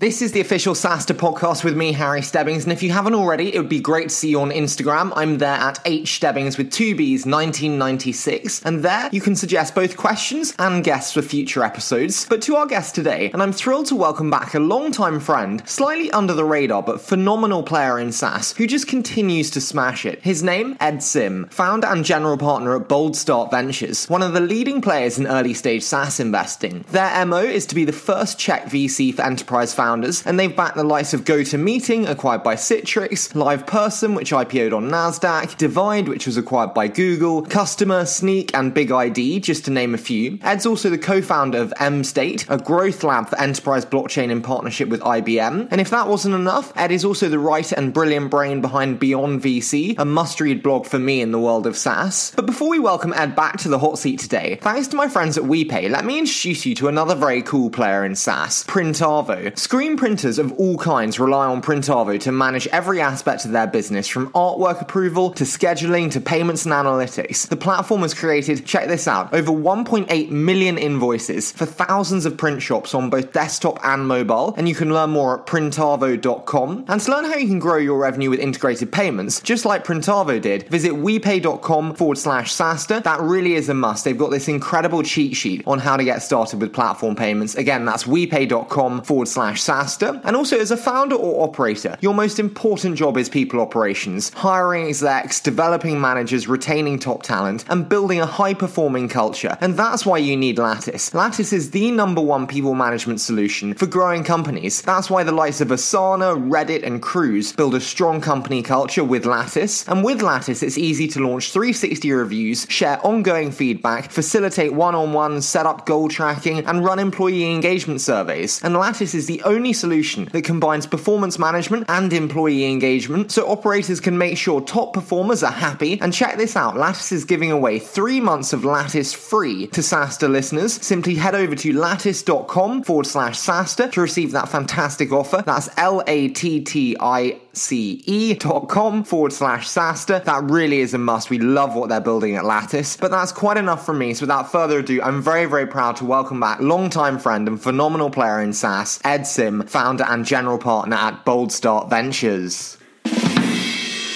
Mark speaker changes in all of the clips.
Speaker 1: This is the official SaaStr podcast with me, Harry Stebbings, and if you haven't already, it would be great to see you on Instagram. I'm there at H Stebbings with two B's 1996, and there you can suggest both questions and guests for future episodes. But to our guest today, and I'm thrilled to welcome back a long-time friend, slightly under the radar but phenomenal player in SaaS, who just continues to smash it. His name, Ed Sim, founder and general partner at Boldstart Ventures, one of the leading players in early stage SaaS investing. Their MO is to be the first check VC for enterprise founders, and they've backed the likes of GoToMeeting, acquired by Citrix, LivePerson, which IPO'd on NASDAQ, Divide, which was acquired by Google, Kustomer, Snyk, and Big ID, just to name a few. Ed's also the co founder of MState, a growth lab for enterprise blockchain in partnership with IBM. And if that wasn't enough, Ed is also the writer and brilliant brain behind Beyond VC, a must read blog for me in the world of SaaS. But before we welcome Ed back to the hot seat today, thanks to my friends at WePay, let me introduce you to another very cool player in SaaS, Printavo. Screen printers of all kinds rely on Printavo to manage every aspect of their business from artwork approval to scheduling to payments and analytics. The platform has created, check this out, over 1.8 million invoices for thousands of print shops on both desktop and mobile, and you can learn more at printavo.com. And to learn how you can grow your revenue with integrated payments, just like Printavo did, visit wepay.com forward slash SaaStr. That really is a must. They've got this incredible cheat sheet on how to get started with platform payments. Again, that's wepay.com forward slash And also, as a founder or operator, your most important job is people operations, hiring execs, developing managers, retaining top talent, and building a high performing culture. And that's why you need Lattice. Lattice is the number one people management solution for growing companies. That's why the likes of Asana, Reddit, and Cruise build a strong company culture with Lattice. And with Lattice, it's easy to launch 360 reviews, share ongoing feedback, facilitate one on one, set up goal tracking, and run employee engagement surveys. And Lattice is the only only solution that combines performance management and employee engagement so operators can make sure top performers are happy. And check this out Lattice is giving away three months of Lattice free to SaaStr listeners. Simply head over to lattice.com forward slash SaaStr to receive that fantastic offer. That's L A T T I ce.com forward slash SaaStr. That really is a must. We love what they're building at Lattice. But that's quite enough from me. So without further ado, I'm very, very proud to welcome back longtime friend and phenomenal player in SaaS, Ed Sim, founder and general partner at Boldstart Ventures.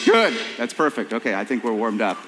Speaker 2: Good. That's perfect. Okay, I think we're warmed up.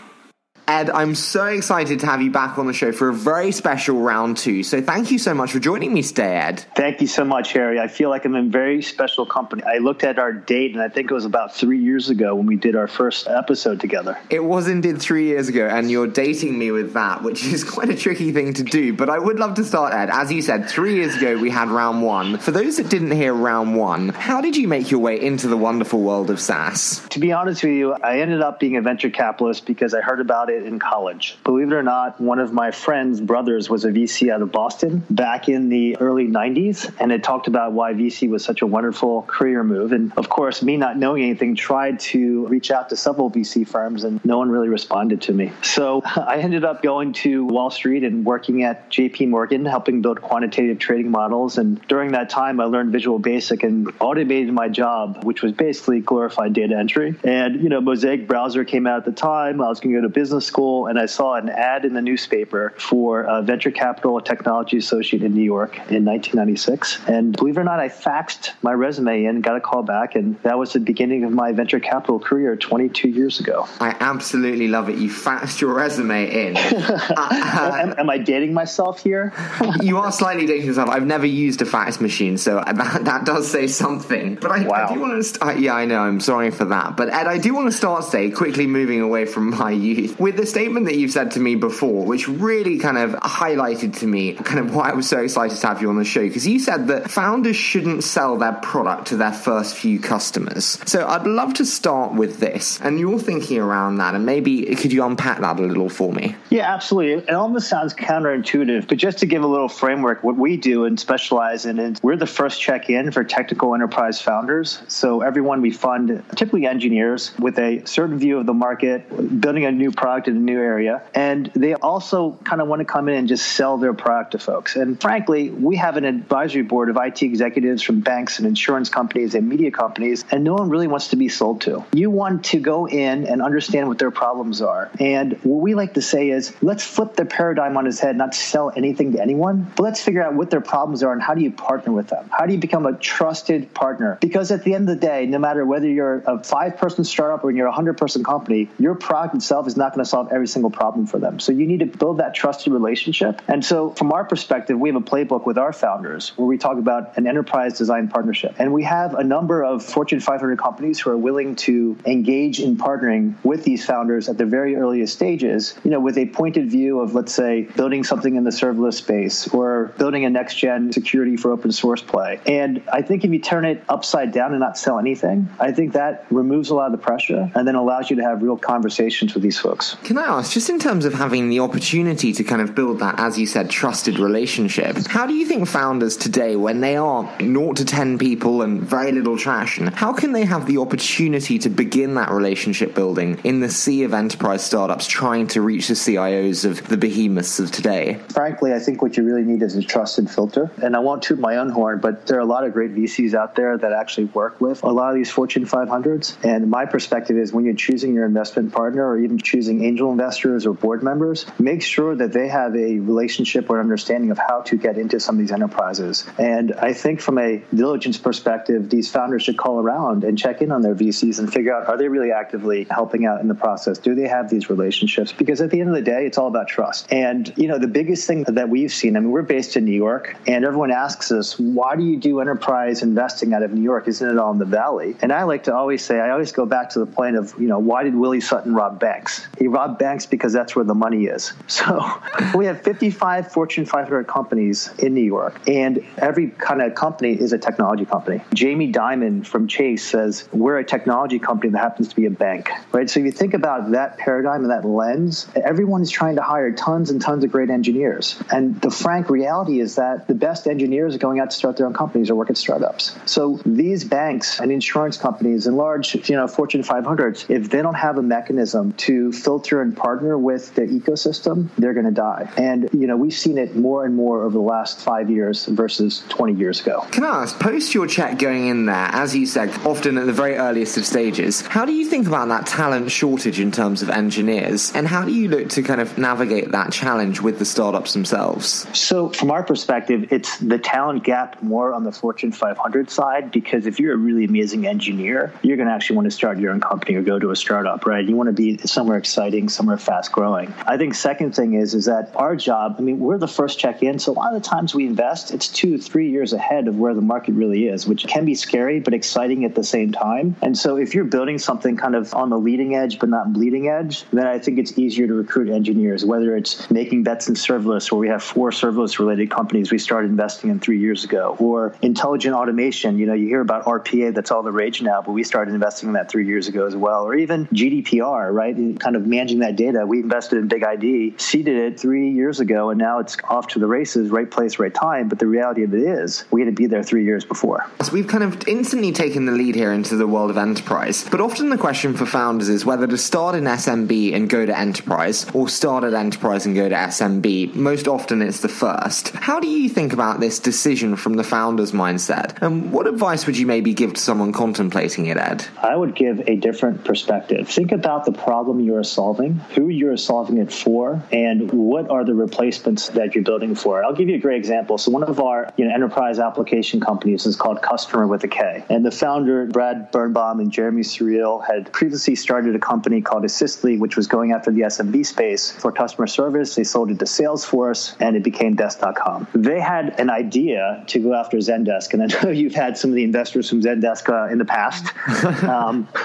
Speaker 1: Ed, I'm so excited to have you back on the show for a very special round two. So thank you so much for joining me today, Ed.
Speaker 3: Thank you so much, Harry. I feel like I'm in very special company. I looked at our date, and I think it was about three years ago when we did our first episode together.
Speaker 1: It was indeed three years ago, and you're dating me with that, which is quite a tricky thing to do. But I would love to start, Ed. As you said, three years ago we had round one. For those that didn't hear round one, how did you make your way into the wonderful world of SaaS?
Speaker 3: To be honest with you, I ended up being a venture capitalist because I heard about it in college. Believe it or not, one of my friend's brothers was a VC out of Boston back in the early 90s, and it talked about why VC was such a wonderful career move. And of course, me not knowing anything, tried to reach out to several VC firms, and no one really responded to me. So I ended up going to Wall Street and working at JP Morgan, helping build quantitative trading models. And during that time, I learned Visual Basic and automated my job, which was basically glorified data entry. And, you know, Mosaic browser came out at the time. I was going to go to business school and I saw an ad in the newspaper for a venture capital technology associate in New York in 1996. And believe it or not, I faxed my resume in, got a call back, and that was the beginning of my venture capital career 22 years ago.
Speaker 1: I absolutely love it. You faxed your resume in. uh,
Speaker 3: am, am, I dating myself here?
Speaker 1: you are slightly dating yourself. I've never used a fax machine, so that, that does say something. But I, wow. I do want to. St- yeah, I know. I'm sorry for that. But Ed, I do want to start today quickly moving away from my youth with the statement that you've said to me before, which really kind of highlighted to me kind of why I was so excited to have you on the show. Because you said that founders shouldn't sell their product to their first few customers. So I'd love to start with this and your thinking around that. And maybe could you unpack that a little for me?
Speaker 3: Yeah, absolutely. It almost sounds counterintuitive, but just to give a little framework, what we do and specialize in is we're the first check in for technical enterprise founders. So everyone we fund, typically engineers with a certain view of the market, building a new product product in a new area. And they also kind of want to come in and just sell their product to folks. And frankly, we have an advisory board of IT executives from banks and insurance companies and media companies, and no one really wants to be sold to. You want to go in and understand what their problems are. And what we like to say is let's flip the paradigm on his head, not sell anything to anyone, but let's figure out what their problems are and how do you partner with them? How do you become a trusted partner? Because at the end of the day, no matter whether you're a five person startup or you're a 100 person company, your product itself is not going to solve every single problem for them. So you need to build that trusted relationship. And so, from our perspective, we have a playbook with our founders where we talk about an enterprise design partnership. And we have a number of Fortune 500 companies who are willing to engage in partnering with these founders at the very earliest stages, you know, with a pointed view of, let's say, building something in the serverless space or building a next gen security for open source play. And I think if you turn it upside down and not sell anything, I think that removes a lot of the pressure and then allows you to have real conversations with these folks.
Speaker 1: Can I ask, just in terms of having the opportunity to kind of build that, as you said, trusted relationship, how do you think founders today, when they are 0 to 10 people and very little traction, how can they have the opportunity to begin that relationship building in the sea of enterprise startups trying to reach the CIOs of the behemoths of today?
Speaker 3: Frankly, I think what you really need is a trusted filter. And I won't toot my own horn, but there are a lot of great VCs out there that actually work with a lot of these Fortune 500s. And my perspective is when you're choosing your investment partner or even choosing angel investors or board members, make sure that they have a relationship or understanding of how to get into some of these enterprises. And I think from a diligence perspective, these founders should call around and check in on their VCs and figure out are they really actively helping out in the process? Do they have these relationships? Because at the end of the day, it's all about trust. And, you know, the biggest thing that we've seen, I mean, we're based in New York, and everyone asks us, why do you do enterprise investing out of New York? Isn't it all in the Valley? And I like to always say, I always go back to the point of, you know, why did Willie Sutton rob banks? He robbed banks because that's where the money is. So we have 55 Fortune 500 companies in New York, and every kind of company is a technology company. Jamie Dimon from Chase says, we're a technology company that happens to be a bank, right? So if you think about that paradigm and that lens, everyone is trying to hire tons and tons of great engineers. And the frank reality is that the best engineers are going out to start their own companies or work at startups. So these banks and insurance companies and large, you know, Fortune 500s, if they don't have a mechanism to filter and partner with the ecosystem, they're going to die. And, you know, we've seen it more and more over the last five years versus 20 years ago.
Speaker 1: Can I ask, post your check going in there, as you said, often at the very earliest of stages, how do you think about that talent shortage in terms of engineers? And how do you look to kind of navigate that challenge with the startups themselves?
Speaker 3: So, from our perspective, it's the talent gap more on the Fortune 500 side because if you're a really amazing engineer, you're going to actually want to start your own company or go to a startup, right? You want to be somewhere exciting, somewhere fast growing. I think second thing is is that our job. I mean, we're the first check in, so a lot of the times we invest, it's two, three years ahead of where the market really is, which can be scary but exciting at the same time. And so, if you're building something kind of on the leading edge but not bleeding edge, then I think it's easier to recruit engineers. Whether it's making bets in serverless, where we have four serverless related companies we started investing in three years ago, or intelligent automation. You know, you hear about RPA, that's all the rage now, but we started investing in that three years ago as well. Or even GDPR, right? Kind of managing that data. We invested in Big ID, seeded it three years ago, and now it's off to the races, right place, right time. But the reality of it is, we had to be there three years before.
Speaker 1: So we've kind of instantly taken the lead here into the world of enterprise. But often the question for founders is whether to start in SMB and go to enterprise, or start at enterprise and go to SMB. Most often it's the first. How do you think about this decision from the founder's mindset? And what advice would you maybe give to someone contemplating it, Ed?
Speaker 3: I would give a different perspective. Think about the problem you are solving, who you're solving it for, and what are the replacements that you're building for. I'll give you a great example. So one of our you know, enterprise application companies is called Kustomer with a K. And the founder, Brad Birnbaum and Jeremy Suriel, had previously started a company called Assistly, which was going after the SMB space for customer service. They sold it to Salesforce and it became Desk.com. They had an idea to go after Zendesk. And I know you've had some of the investors from Zendesk uh, in the past. um,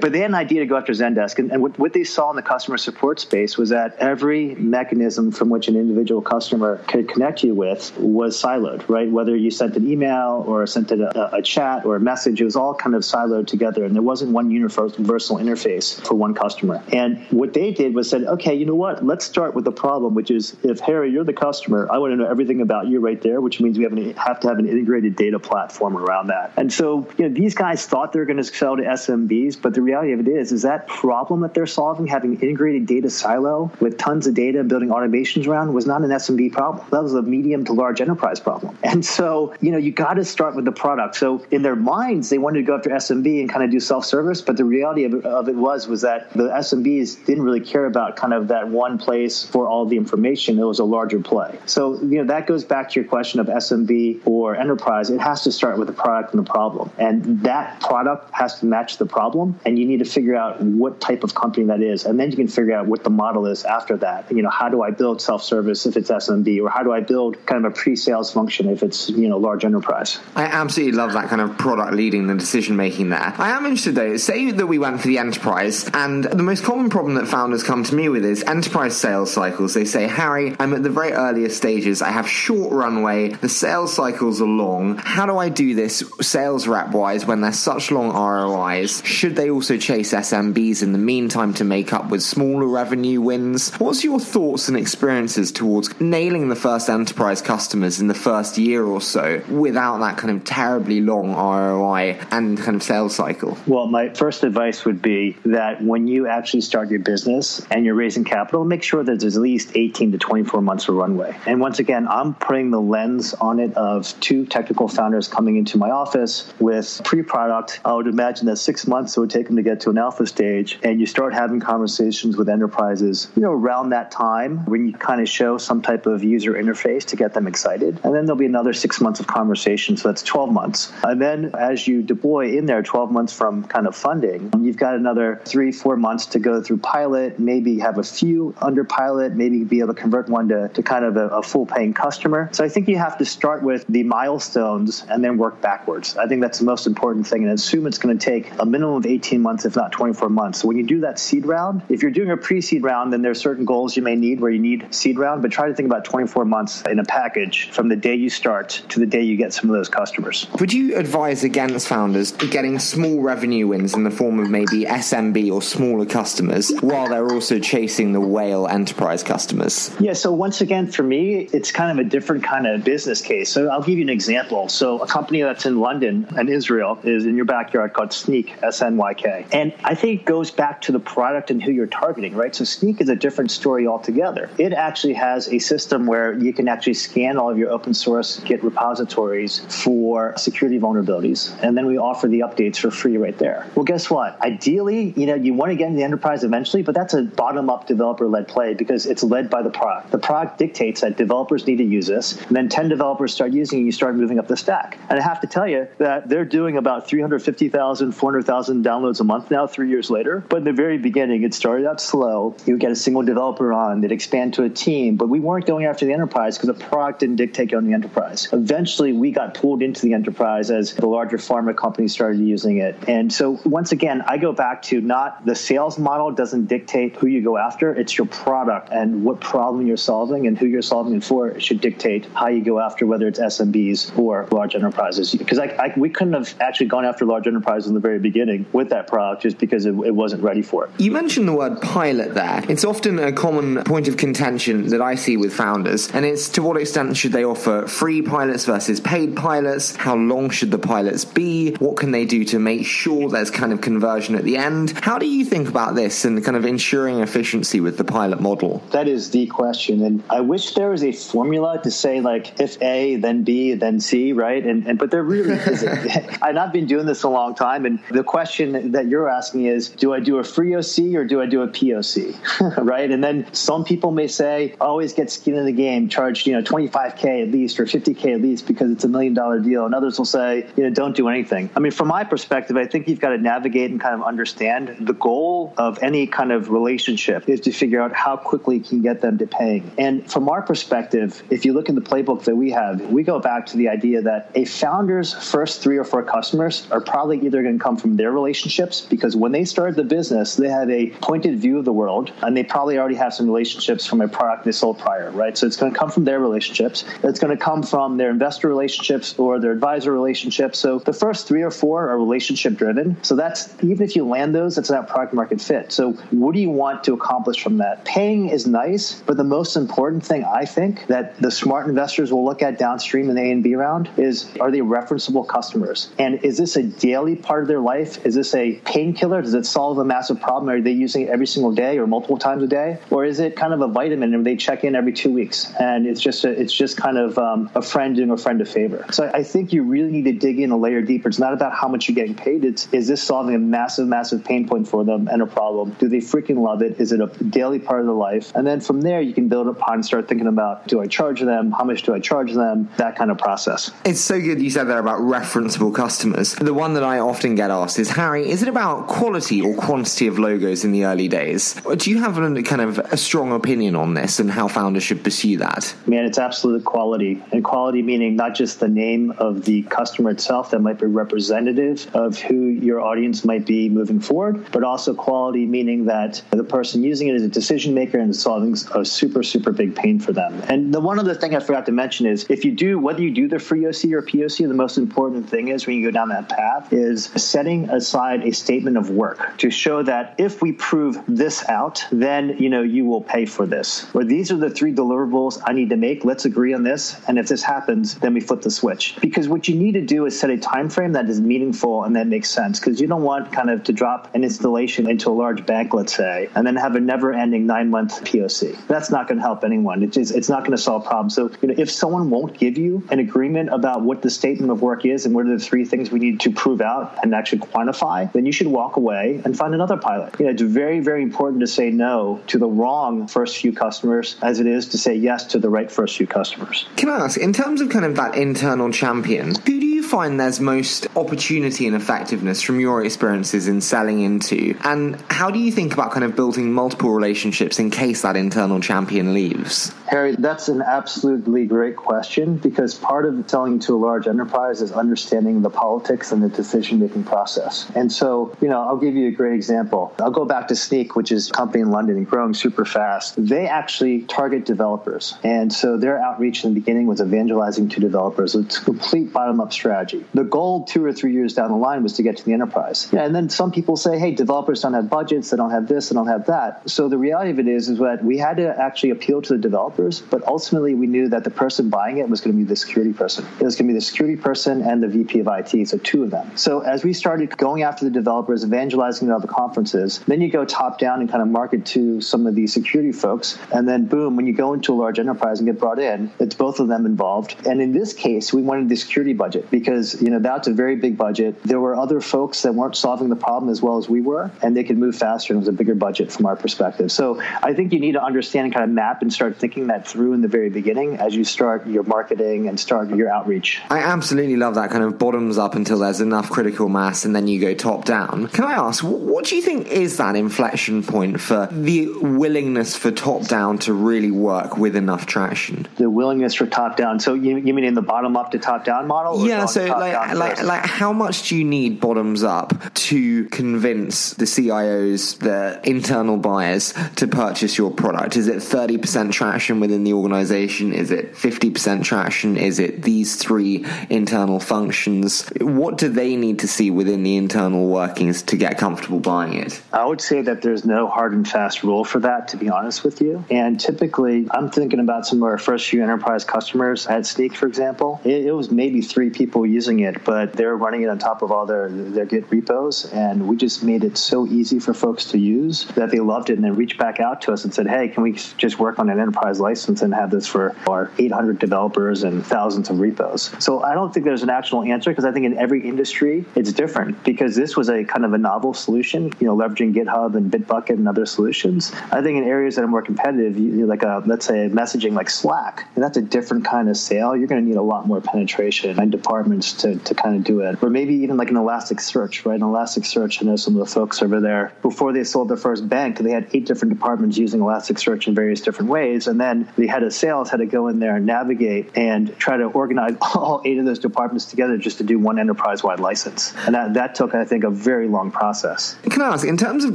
Speaker 3: but they had an idea to go after Zendesk. And, and what, what they saw in the customer support space was that every mechanism from which an individual customer could connect you with was siloed, right? Whether you sent an email or sent a, a chat or a message, it was all kind of siloed together. And there wasn't one universal interface for one customer. And what they did was said, okay, you know what? Let's start with the problem, which is if Harry, you're the customer, I want to know everything about you right there, which means we have, an, have to have an integrated data platform around that. And so, you know, these guys thought they were going to sell to SMBs, but the reality of it is, is that problem that they're solving had having integrated data silo with tons of data, building automations around was not an SMB problem. That was a medium to large enterprise problem. And so, you know, you got to start with the product. So in their minds, they wanted to go after SMB and kind of do self-service, but the reality of of it was was that the SMBs didn't really care about kind of that one place for all the information. It was a larger play. So, you know, that goes back to your question of SMB or enterprise. It has to start with the product and the problem. And that product has to match the problem. And you need to figure out what type of company that is. And then you can figure out what the model is after that. You know, how do I build self-service if it's SMB or how do I build kind of a pre-sales function if it's, you know, large enterprise?
Speaker 1: I absolutely love that kind of product leading the decision making there. I am interested though, say that we went for the enterprise and the most common problem that founders come to me with is enterprise sales cycles. They say, Harry, I'm at the very earliest stages. I have short runway. The sales cycles are long. How do I do this sales rep wise when there's such long ROIs? Should they also chase SMBs in the meantime to make up with smaller revenue wins? What's your thoughts and experiences towards nailing the first enterprise customers in the first year or so without that kind of terribly long ROI and kind of sales cycle?
Speaker 3: Well, my first advice would be that when you actually start your business and you're raising capital, make sure that there's at least 18 to 24 months of runway. And once again, I'm putting the lens on it of two technical founders coming into my office with pre product. I would imagine that six months it would take them to get to an alpha stage. And you start having conversations with enterprises, you know, around that time when you kind of show some type of user interface to get them excited. And then there'll be another six months of conversation. So that's 12 months. And then as you deploy in there 12 months from kind of funding, you've got another three, four months to go through pilot, maybe have a few under pilot, maybe be able to convert one to, to kind of a, a full paying customer. So I think you have to start with the milestones and then work backwards. I think that's the most important thing. And assume it's going to take a minimum of 18 months, if not 24 months. So when you do that seed round, if you're doing a pre seed round, then there's certain goals you may need where you need seed round, but try to think about 24 months in a package from the day you start to the day you get some of those customers.
Speaker 1: Would you advise against founders getting small revenue wins in the form of maybe SMB or smaller customers while they're also chasing the whale enterprise customers?
Speaker 3: Yeah, so once again, for me, it's kind of a different kind of business case. So I'll give you an example. So a company that's in London and Israel is in your backyard called Snyk, S N Y K. And I think it goes back to the product and who you're targeting, right? So Snyk is a different story altogether. It actually has a system where you can actually scan all of your open source Git repositories for security vulnerabilities. And then we offer the updates for free right there. Well, guess what? Ideally, you know, you want to get in the enterprise eventually, but that's a bottom up developer led play because it's led by the product. The product dictates that developers need to use this. And then 10 developers start using it, and you start moving up the stack. And I have to tell you that they're doing about 350,000, 400,000 downloads a month now, three years later. But in the very beginning, it started out slow. You would get a single developer on, they'd expand to a team, but we weren't going after the enterprise because the product didn't dictate on the enterprise. Eventually, we got pulled into the enterprise as the larger pharma companies started using it. And so, once again, I go back to not the sales model doesn't dictate who you go after, it's your product and what problem you're solving and who you're solving it for should dictate how you go after whether it's SMBs or large enterprises. Because I, I, we couldn't have actually gone after large enterprises in the very beginning with that product just because it, it wasn't ready for it.
Speaker 1: You mentioned the word pilot there. It's often a common point of contention that I see with founders, and it's to what extent should they offer free pilots versus paid pilots? How long should the pilots be? What can they do to make sure there's kind of conversion at the end? How do you think about this and kind of ensuring efficiency with the pilot model?
Speaker 3: That is the question. And I wish there was a formula to say like if A, then B, then C, right? And, and but there really isn't. I've not been doing this a long time. And the question that you're asking is, do I do a free OC or do I do a POC? right? And then some people may say, always get skin in the game, charge, you know, 25K at least or 50K at least because it's a million dollar deal. And others will say, you know, don't do anything. I mean, from my perspective, I think you've got to navigate and kind of understand the goal of any kind of relationship is to figure out how quickly you can get them to paying. And from our perspective, if you look in the playbook that we have, we go back to the idea that a founder's first three or four customers are probably either going to come from their relationships because when they started the business, they had a pointed view of the world and they probably already have some relationships from a product they sold prior, right? So it's going to come from their relationships. It's going to come from their investor relationships or their advisor relationships. So the first three or four are relationship driven. So that's even if you land those, that's not product market fit. So what do you want to accomplish from that? Paying is nice, but the most important thing I think that the smart investors will look at downstream in the A and B round is are they referenceable customers? And is this a daily part of their life? Is this a painkiller? Does it solve a massive problem? Are they using it every single day or multiple times a day, or is it kind of a vitamin and they check in every two weeks and it's just a, it's just kind of um, a friend doing a friend a favor. So I think you really need to dig in a layer deeper. It's not about how much you're getting paid. It's is this solving a massive, massive pain point for them and a problem? Do they freaking love it? Is it a daily part of their life? And then from there, you can build upon and start thinking about do I charge them? How much do I charge them? That kind of process.
Speaker 1: It's so good you said there about referenceable customers. The one that I often get asked is Harry, is it about quality or quantity of logos in the early days? Do you have a kind of a strong opinion on this and how founders should pursue that?
Speaker 3: Man, it's absolute quality. And quality meaning not just the name of the customer itself that might be representative of who your audience might be moving forward, but also quality meaning that the person using it is a decision maker and solving a super, super big pain for them. And the one other thing I forgot to mention is if you do, whether you do the free OC or POC, the most important thing is when you go down that path is setting aside a statement of work to show that if we prove this out, then you know you will pay for this. Or these are the three deliverables I need to make. Let's agree on this. And if this happens, then we flip the switch. Because what you need to do is set a time frame that is meaningful and that makes sense. Because you don't want kind of to drop an installation into a large bank, let's say, and then have a never-ending nine-month POC. That's not going to help anyone. It just, it's not going to solve problems. So you know, if someone won't give you an agreement about what the statement of work is and what are the three things we need to prove out and actually quantify, then you should walk away and find another pilot. You know, very, very important to say no to the wrong first few customers as it is to say yes to the right first few customers.
Speaker 1: Can I ask, in terms of kind of that internal champion, who do you find there's most opportunity and effectiveness from your experiences in selling into? And how do you think about kind of building multiple relationships in case that internal champion leaves?
Speaker 3: Harry, that's an absolutely great question because part of selling to a large enterprise is understanding the politics and the decision making process. And so, you know, I'll give you a great example. I'll go back to Snyk, which is a company in London and growing super fast. They actually target developers. And so their outreach in the beginning was evangelizing to developers. It's complete bottom up strategy. The goal two or three years down the line was to get to the enterprise. And then some people say, hey, developers don't have budgets, they don't have this, they don't have that. So the reality of it is, is that we had to actually appeal to the developers, but ultimately we knew that the person buying it was going to be the security person. It was going to be the security person and the VP of IT, so two of them. So as we started going after the developers, evangelizing at all the conferences, then you go top down and kind of market to some of these security folks, and then boom, when you go into a large enterprise and get brought in, it's both of them involved. And in this case, we wanted the security budget because you know that's a very big budget. There were other folks that weren't solving the problem as well as we were, and they could move faster, and it was a bigger budget from our perspective. So I think you need to understand and kind of map and start thinking that through in the very beginning as you start your marketing and start your outreach.
Speaker 1: I absolutely love that kind of bottoms up until there's enough critical mass and then you go top down. Can I ask, what do you think is that inflection point for the willingness for top down to really work with enough traction?
Speaker 3: The willingness for top down. So you, you mean in the bottom up to top down model?
Speaker 1: yeah. So like, like, like, how much do you need bottoms up to convince the CIOs, the internal buyers to purchase your product? Is it 30% traction within the organization? Is it 50% traction? Is it these three internal functions? What do they need to see within the internal workings to get comfortable buying it?
Speaker 3: I would say that there's no hard and fast rule for that, to be honest with you. And typically, I'm thinking about some of our first few enterprise customers at Snyk, for example. It, it was maybe three people using it, but they're running it on top of all their, their Git repos. And we just made it so easy for folks to use that they loved it and then reached back out to us and said, hey, can we just work on an enterprise license and have this for our 800 developers and thousands of repos? So I don't think there's an actual answer because I think in every industry it's different because this was a kind of a novel solution, you know, leveraging GitHub and Bitbucket and other solutions. I think in areas that are more competitive, you, like a, let's say messaging like Slack, and that's a different kind of sale. You're going to need a lot more penetration and to, to kind of do it. Or maybe even like an Elasticsearch, right? An Elasticsearch, I know some of the folks over there, before they sold their first bank, they had eight different departments using Elasticsearch in various different ways. And then the head of sales had to go in there and navigate and try to organize all eight of those departments together just to do one enterprise wide license. And that, that took, I think, a very long process.
Speaker 1: Can I ask, in terms of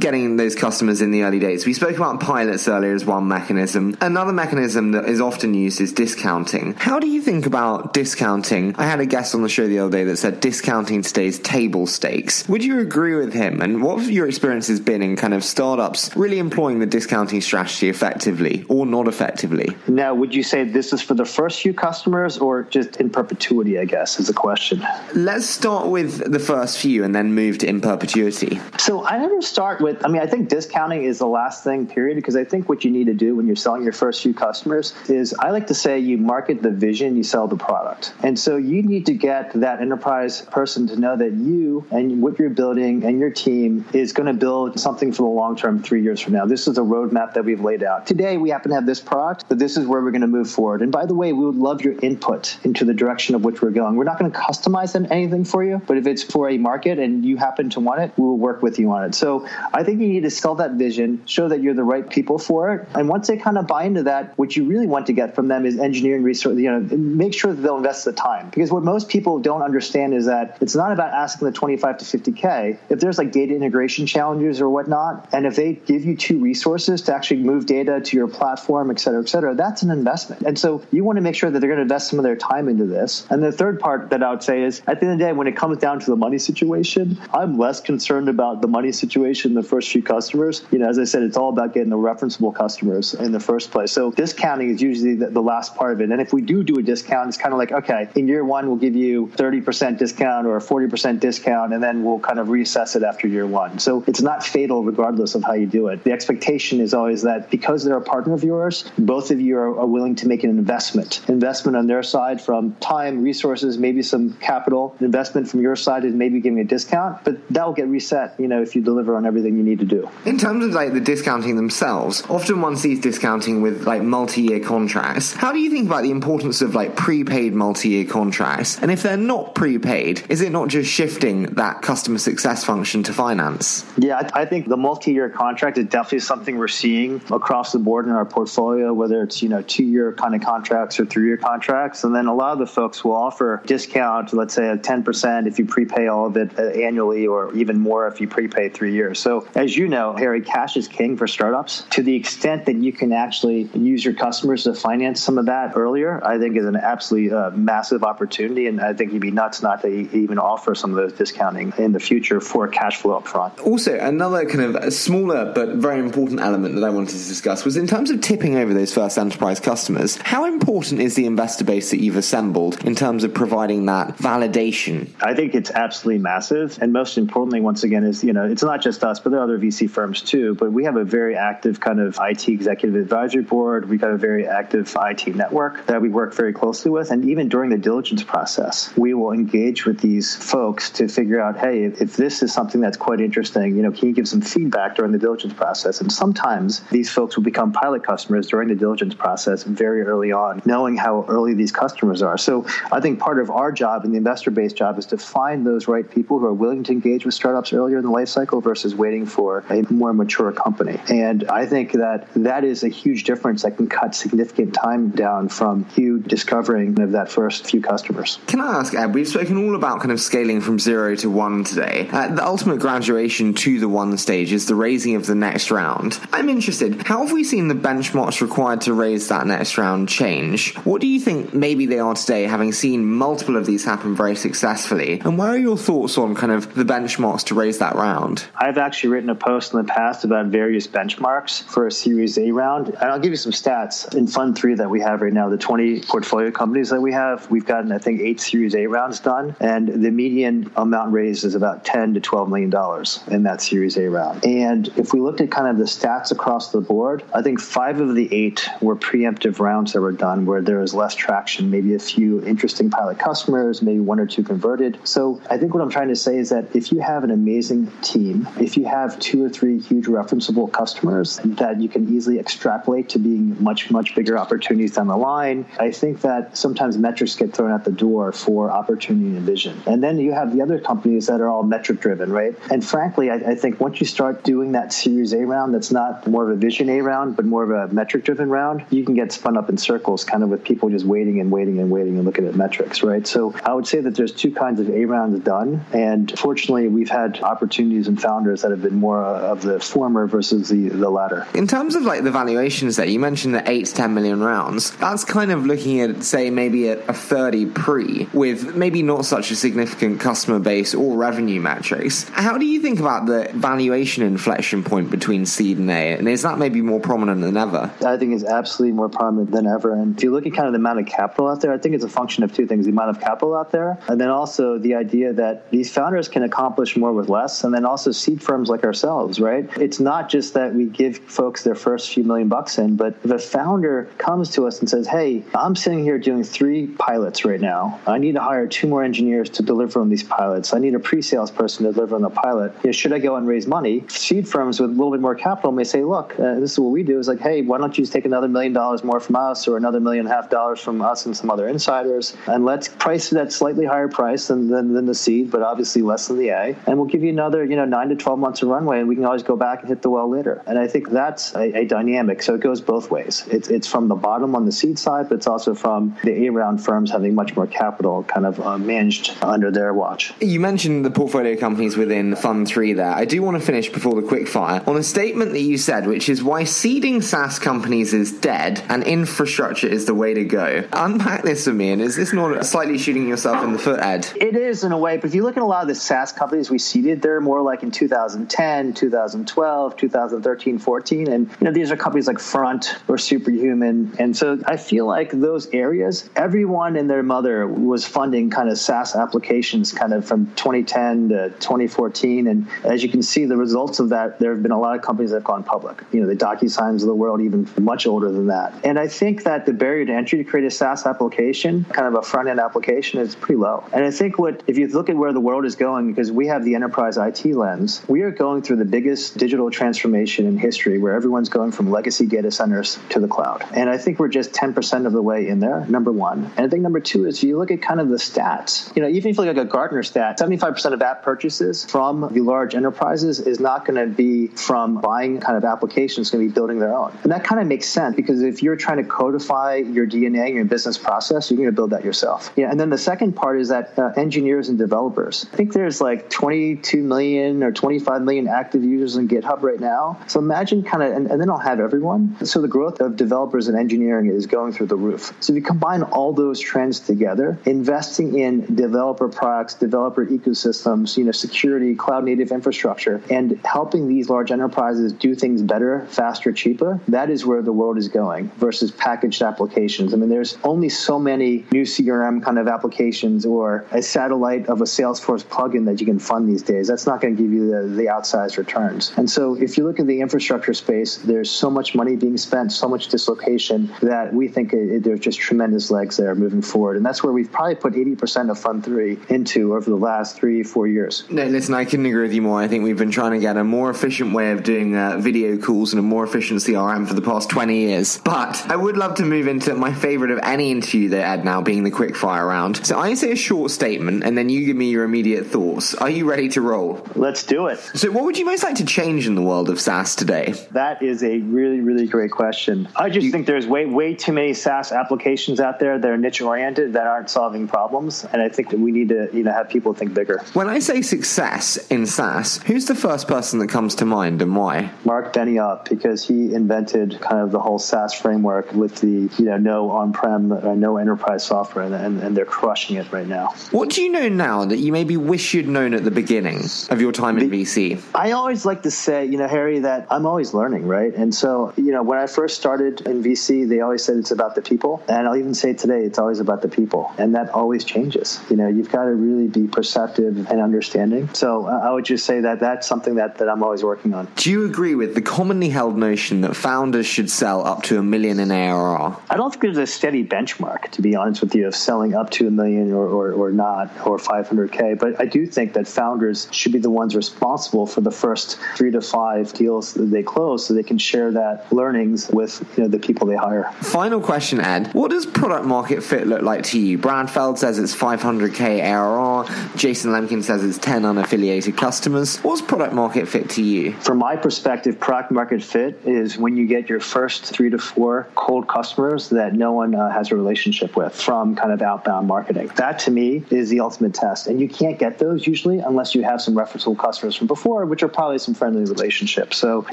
Speaker 1: getting those customers in the early days, we spoke about pilots earlier as one mechanism. Another mechanism that is often used is discounting. How do you think about discounting? I had a guest on the the show the other day that said discounting today's table stakes. Would you agree with him? And what have your experiences been in kind of startups really employing the discounting strategy effectively or not effectively?
Speaker 3: Now, would you say this is for the first few customers or just in perpetuity, I guess, is the question?
Speaker 1: Let's start with the first few and then move to in perpetuity.
Speaker 3: So I never start with, I mean, I think discounting is the last thing, period, because I think what you need to do when you're selling your first few customers is I like to say you market the vision, you sell the product. And so you need to get that enterprise person to know that you and what you're building and your team is going to build something for the long term three years from now. This is a roadmap that we've laid out. Today, we happen to have this product, but this is where we're going to move forward. And by the way, we would love your input into the direction of which we're going. We're not going to customize anything for you, but if it's for a market and you happen to want it, we will work with you on it. So I think you need to sell that vision, show that you're the right people for it. And once they kind of buy into that, what you really want to get from them is engineering resource, you know, make sure that they'll invest the time. Because what most people don't understand is that it's not about asking the 25 to 50K. If there's like data integration challenges or whatnot, and if they give you two resources to actually move data to your platform, et cetera, et cetera, that's an investment. And so you want to make sure that they're going to invest some of their time into this. And the third part that I would say is at the end of the day, when it comes down to the money situation, I'm less concerned about the money situation the first few customers. You know, as I said, it's all about getting the referenceable customers in the first place. So discounting is usually the, the last part of it. And if we do do a discount, it's kind of like, okay, in year one, we'll give you 30% discount or a 40% discount, and then we'll kind of reassess it after year one. So it's not fatal regardless of how you do it. The expectation is always that because they're a partner of yours, both of you are, are willing to make an investment. Investment on their side from time, resources, maybe some capital. Investment from your side is maybe giving a discount, but that will get reset, you know, if you deliver on everything you need to do.
Speaker 1: In terms of like the discounting themselves, often one sees discounting with like multi-year contracts. How do you think about the importance of like prepaid multi-year contracts? And if they're not prepaid, is it not just shifting that customer success function to finance?
Speaker 3: Yeah, I think the multi-year contract is definitely something we're seeing across the board in our portfolio, whether it's you know two-year kind of contracts or three-year contracts, and then a lot of the folks will offer discount, let's say a ten percent if you prepay all of it uh, annually, or even more if you prepay three years. So as you know, Harry, cash is king for startups. To the extent that you can actually use your customers to finance some of that earlier, I think is an absolutely uh, massive opportunity, and I think you'd be nuts not to even offer some of those discounting in the future for cash flow upfront.
Speaker 1: Also, another kind of smaller but very important element that I wanted to discuss was in terms of tipping over those first enterprise customers. How important is the investor base that you've assembled in terms of providing that validation?
Speaker 3: I think it's absolutely massive, and most importantly, once again, is you know it's not just us, but there are other VC firms too. But we have a very active kind of IT executive advisory board. We've got a very active IT network that we work very closely with, and even during the diligence process, we will engage with these folks to figure out, hey, if, if this is something that's quite interesting, you know, can you give some feedback during the diligence process? And sometimes these folks will become pilot customers during the diligence process very early on, knowing how early these customers are. So I think part of our job and the investor based job is to find those right people who are willing to engage with startups earlier in the life cycle versus waiting for a more mature company. And I think that that is a huge difference that can cut significant time down from you discovering of that first few customers.
Speaker 1: Can ask, Ed, we've spoken all about kind of scaling from zero to one today. Uh, the ultimate graduation to the one stage is the raising of the next round. I'm interested, how have we seen the benchmarks required to raise that next round change? What do you think maybe they are today, having seen multiple of these happen very successfully? And where are your thoughts on kind of the benchmarks to raise that round?
Speaker 3: I've actually written a post in the past about various benchmarks for a Series A round. And I'll give you some stats. In Fund 3 that we have right now, the 20 portfolio companies that we have, we've gotten, I think, eight Series A rounds done. And the median amount raised is about 10 to 12 million dollars in that Series A round. And if we looked at kind of the stats across the board, I think five of the eight were preemptive rounds that were done where there was less traction, maybe a few interesting pilot customers, maybe one or two converted. So I think what I'm trying to say is that if you have an amazing team, if you have two or three huge referenceable customers that you can easily extrapolate to being much, much bigger opportunities down the line, I think that sometimes metrics get thrown out the door for opportunity and vision. And then you have the other companies that are all metric driven, right? And frankly, I, I think once you start doing that Series A round, that's not more of a vision A round, but more of a metric driven round, you can get spun up in circles, kind of with people just waiting and waiting and waiting and looking at metrics, right? So I would say that there's two kinds of A rounds done. And fortunately, we've had opportunities and founders that have been more of the former versus the, the latter.
Speaker 1: In terms of like the valuations there, you mentioned the 8 to 10 million rounds. That's kind of looking at, say, maybe at a 30 pre. With maybe not such a significant customer base or revenue metrics. How do you think about the valuation inflection point between seed and A? And is that maybe more prominent than ever?
Speaker 3: I think it's absolutely more prominent than ever. And if you look at kind of the amount of capital out there, I think it's a function of two things the amount of capital out there, and then also the idea that these founders can accomplish more with less, and then also seed firms like ourselves, right? It's not just that we give folks their first few million bucks in, but if a founder comes to us and says, Hey, I'm sitting here doing three pilots right now. I need to hire two more engineers to deliver on these pilots. I need a pre sales person to deliver on the pilot. You know, should I go and raise money? Seed firms with a little bit more capital may say, Look, uh, this is what we do is like, Hey, why don't you just take another million dollars more from us or another million and a half dollars from us and some other insiders and let's price it at slightly higher price than, than, than the seed, but obviously less than the A. And we'll give you another, you know, nine to 12 months of runway and we can always go back and hit the well later. And I think that's a, a dynamic. So it goes both ways. It's, it's from the bottom on the seed side, but it's also from the A round firms having much more capital kind of uh, managed under their watch.
Speaker 1: You mentioned the portfolio companies within Fund 3 there. I do want to finish before the quickfire on a statement that you said, which is why seeding SaaS companies is dead and infrastructure is the way to go. Unpack this for me, and is this not slightly shooting yourself in the foot, Ed?
Speaker 3: It is in a way, but if you look at a lot of the SaaS companies we seeded, they're more like in 2010, 2012, 2013, 14. And, you know, these are companies like Front or Superhuman. And so I feel like those areas, everyone and their mother was funding kind of SaaS applications kind of from 2010 to 2014. And as you can see, the results of that, there have been a lot of companies that have gone public. You know, the DocuSigns of the world, even much older than that. And I think that the barrier to entry to create a SaaS application, kind of a front end application, is pretty low. And I think what, if you look at where the world is going, because we have the enterprise IT lens, we are going through the biggest digital transformation in history where everyone's going from legacy data centers to the cloud. And I think we're just 10% of the way in there, number one. And I think number two is if you look at kind of the stats. You know, even if you look at a Gartner stat, 75% of app purchases from the large enterprises is not going to be from buying kind of applications, it's going to be building their own. And that kind of makes sense because if you're trying to codify your DNA, and your business process, you're going to build that yourself. Yeah. And then the second part is that uh, engineers and developers. I think there's like 22 million or 25 million active users on GitHub right now. So imagine kind of, and, and then I'll have everyone. So the growth of developers and engineering is going through the roof. So if you combine all those trends together, investing in developer products, developer ecosystems, you know, security, cloud native infrastructure, and helping these large enterprises do things better, faster, cheaper, that is where the world is going versus packaged applications. I mean, there's only so many new CRM kind of applications or a satellite of a Salesforce plugin that you can fund these days. That's not going to give you the, the outsized returns. And so if you look at the infrastructure space, there's so much money being spent, so much dislocation that we think it, it, there's just tremendous legs there moving forward. And that's where we've probably put 80% of Fund 3 into over the last three, four years.
Speaker 1: No, listen, I couldn't agree with you more. I think we've been trying to get a more efficient way of doing uh, video calls and a more efficient CRM for the past 20 years. But I would love to move into my favorite of any interview that Ed now being the quick fire round. So I say a short statement and then you give me your immediate thoughts. Are you ready to roll?
Speaker 3: Let's do it.
Speaker 1: So what would you most like to change in the world of SaaS today?
Speaker 3: That is a really, really great question. I just you, think there's way, way too many SaaS applications out there that are niche oriented that aren't solving problems. And I think that we need to, you know, have people think bigger.
Speaker 1: When I say success in SaaS, who's the first person that comes to mind and why?
Speaker 3: Marc Benioff, because he invented kind of the whole SaaS framework with the, you know, no on-prem, uh, no enterprise software, and, and they're crushing it right now.
Speaker 1: What do you know now that you maybe wish you'd known at the beginning of your time in VC?
Speaker 3: I always like to say, you know, Harry, that I'm always learning, right? And so, you know, when I first started in VC, they always said it's about the people. And I'll even say today, it's always about the people. And that always changes. You know, you've got to really be perceptive and understanding. So uh, I would just say that that's something that, that I'm always working on.
Speaker 1: Do you agree with the commonly held notion that founders should sell up to a million in ARR?
Speaker 3: I don't think there's a steady benchmark, to be honest with you, of selling up to a million or, or, or not, or 500K. But I do think that founders should be the ones responsible for the first three to five deals that they close so they can share that learnings with you know, the people they hire.
Speaker 1: Final question, Ed. What does product market fit look like to you? Brad Feld says it's 500K ARR. Jason Lemkin says it's 10 unaffiliated customers. What's product market fit to you?
Speaker 3: From my perspective, product market fit is when you get your first three to four cold customers that no one uh, has a relationship with from kind of outbound marketing. That to me is the ultimate test. And you can't get those usually unless you have some referenceable customers from before, which are probably some friendly relationships. So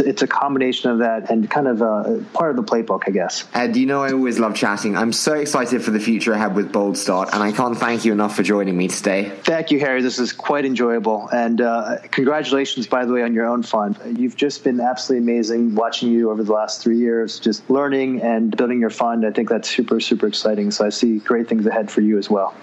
Speaker 3: it's, a combination of that and kind of uh, part of the playbook, I guess.
Speaker 1: Ed, you know I always love chatting. I'm so excited for the future ahead with Boldstart. And I can't thank you enough for joining me today.
Speaker 3: Thank you, Harry. This is quite enjoyable. And uh, congratulations, by the way, on your own fund. You've just been absolutely amazing watching you over the last three years, just learning and building your fund. I think that's super, super exciting. So I see great things ahead for you as well.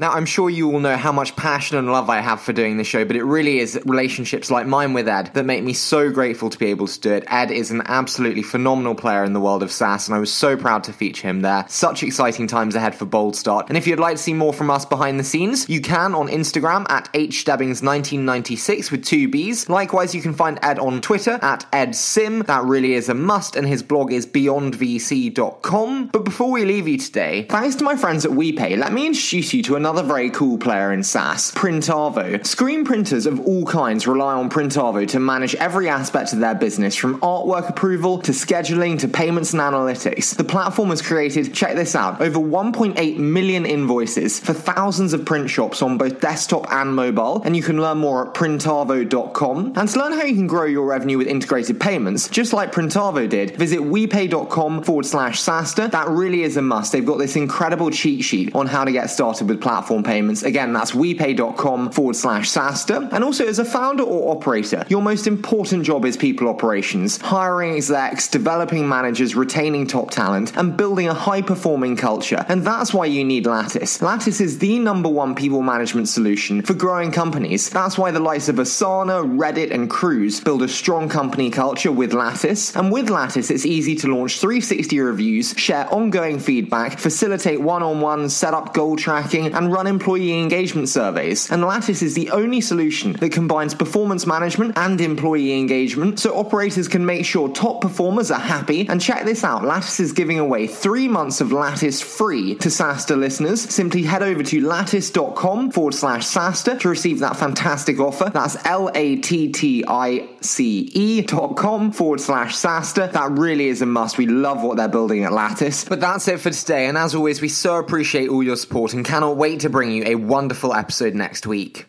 Speaker 1: Now, I'm sure you all know how much passion and love I have for doing this show, but it really is relationships like mine with Ed that make me so grateful to be able to do it. Ed is an absolutely phenomenal player in the world of SaaS, and I was so proud to feature him there. Such exciting times ahead for Boldstart. And if you'd like to see more from us behind the scenes, you can on Instagram at hstebbings1996 with two B's. Likewise, you can find Ed on Twitter at edsim. That really is a must, and his blog is beyondvc.com. But before we leave you today, thanks to my friends at WePay, let me introduce you to another another very cool player in SaaS, Printavo. Screen printers of all kinds rely on Printavo to manage every aspect of their business from artwork approval to scheduling to payments and analytics. The platform has created, check this out, over 1.8 million invoices for thousands of print shops on both desktop and mobile, and you can learn more at printavo.com. And to learn how you can grow your revenue with integrated payments, just like Printavo did, visit wepay.com forward slash SaaStr. That really is a must. They've got this incredible cheat sheet on how to get started with platforms platform payments. Again, that's wepay.com forward slash SaaStr. And also, as a founder or operator, your most important job is people operations, hiring execs, developing managers, retaining top talent, and building a high performing culture. And that's why you need Lattice. Lattice is the number one people management solution for growing companies. That's why the likes of Asana, Reddit, and Cruise build a strong company culture with Lattice. And with Lattice, it's easy to launch 360 reviews, share ongoing feedback, facilitate one on one, set up goal tracking, and run employee engagement surveys. And Lattice is the only solution that combines performance management and employee engagement so operators can make sure top performers are happy. And check this out Lattice is giving away three months of Lattice free to SaaStr listeners. Simply head over to lattice.com forward slash SaaStr to receive that fantastic offer. That's L A T T I C E dot com forward slash SaaStr. That really is a must. We love what they're building at Lattice. But that's it for today. And as always, we so appreciate all your support and cannot wait to bring you a wonderful episode next week.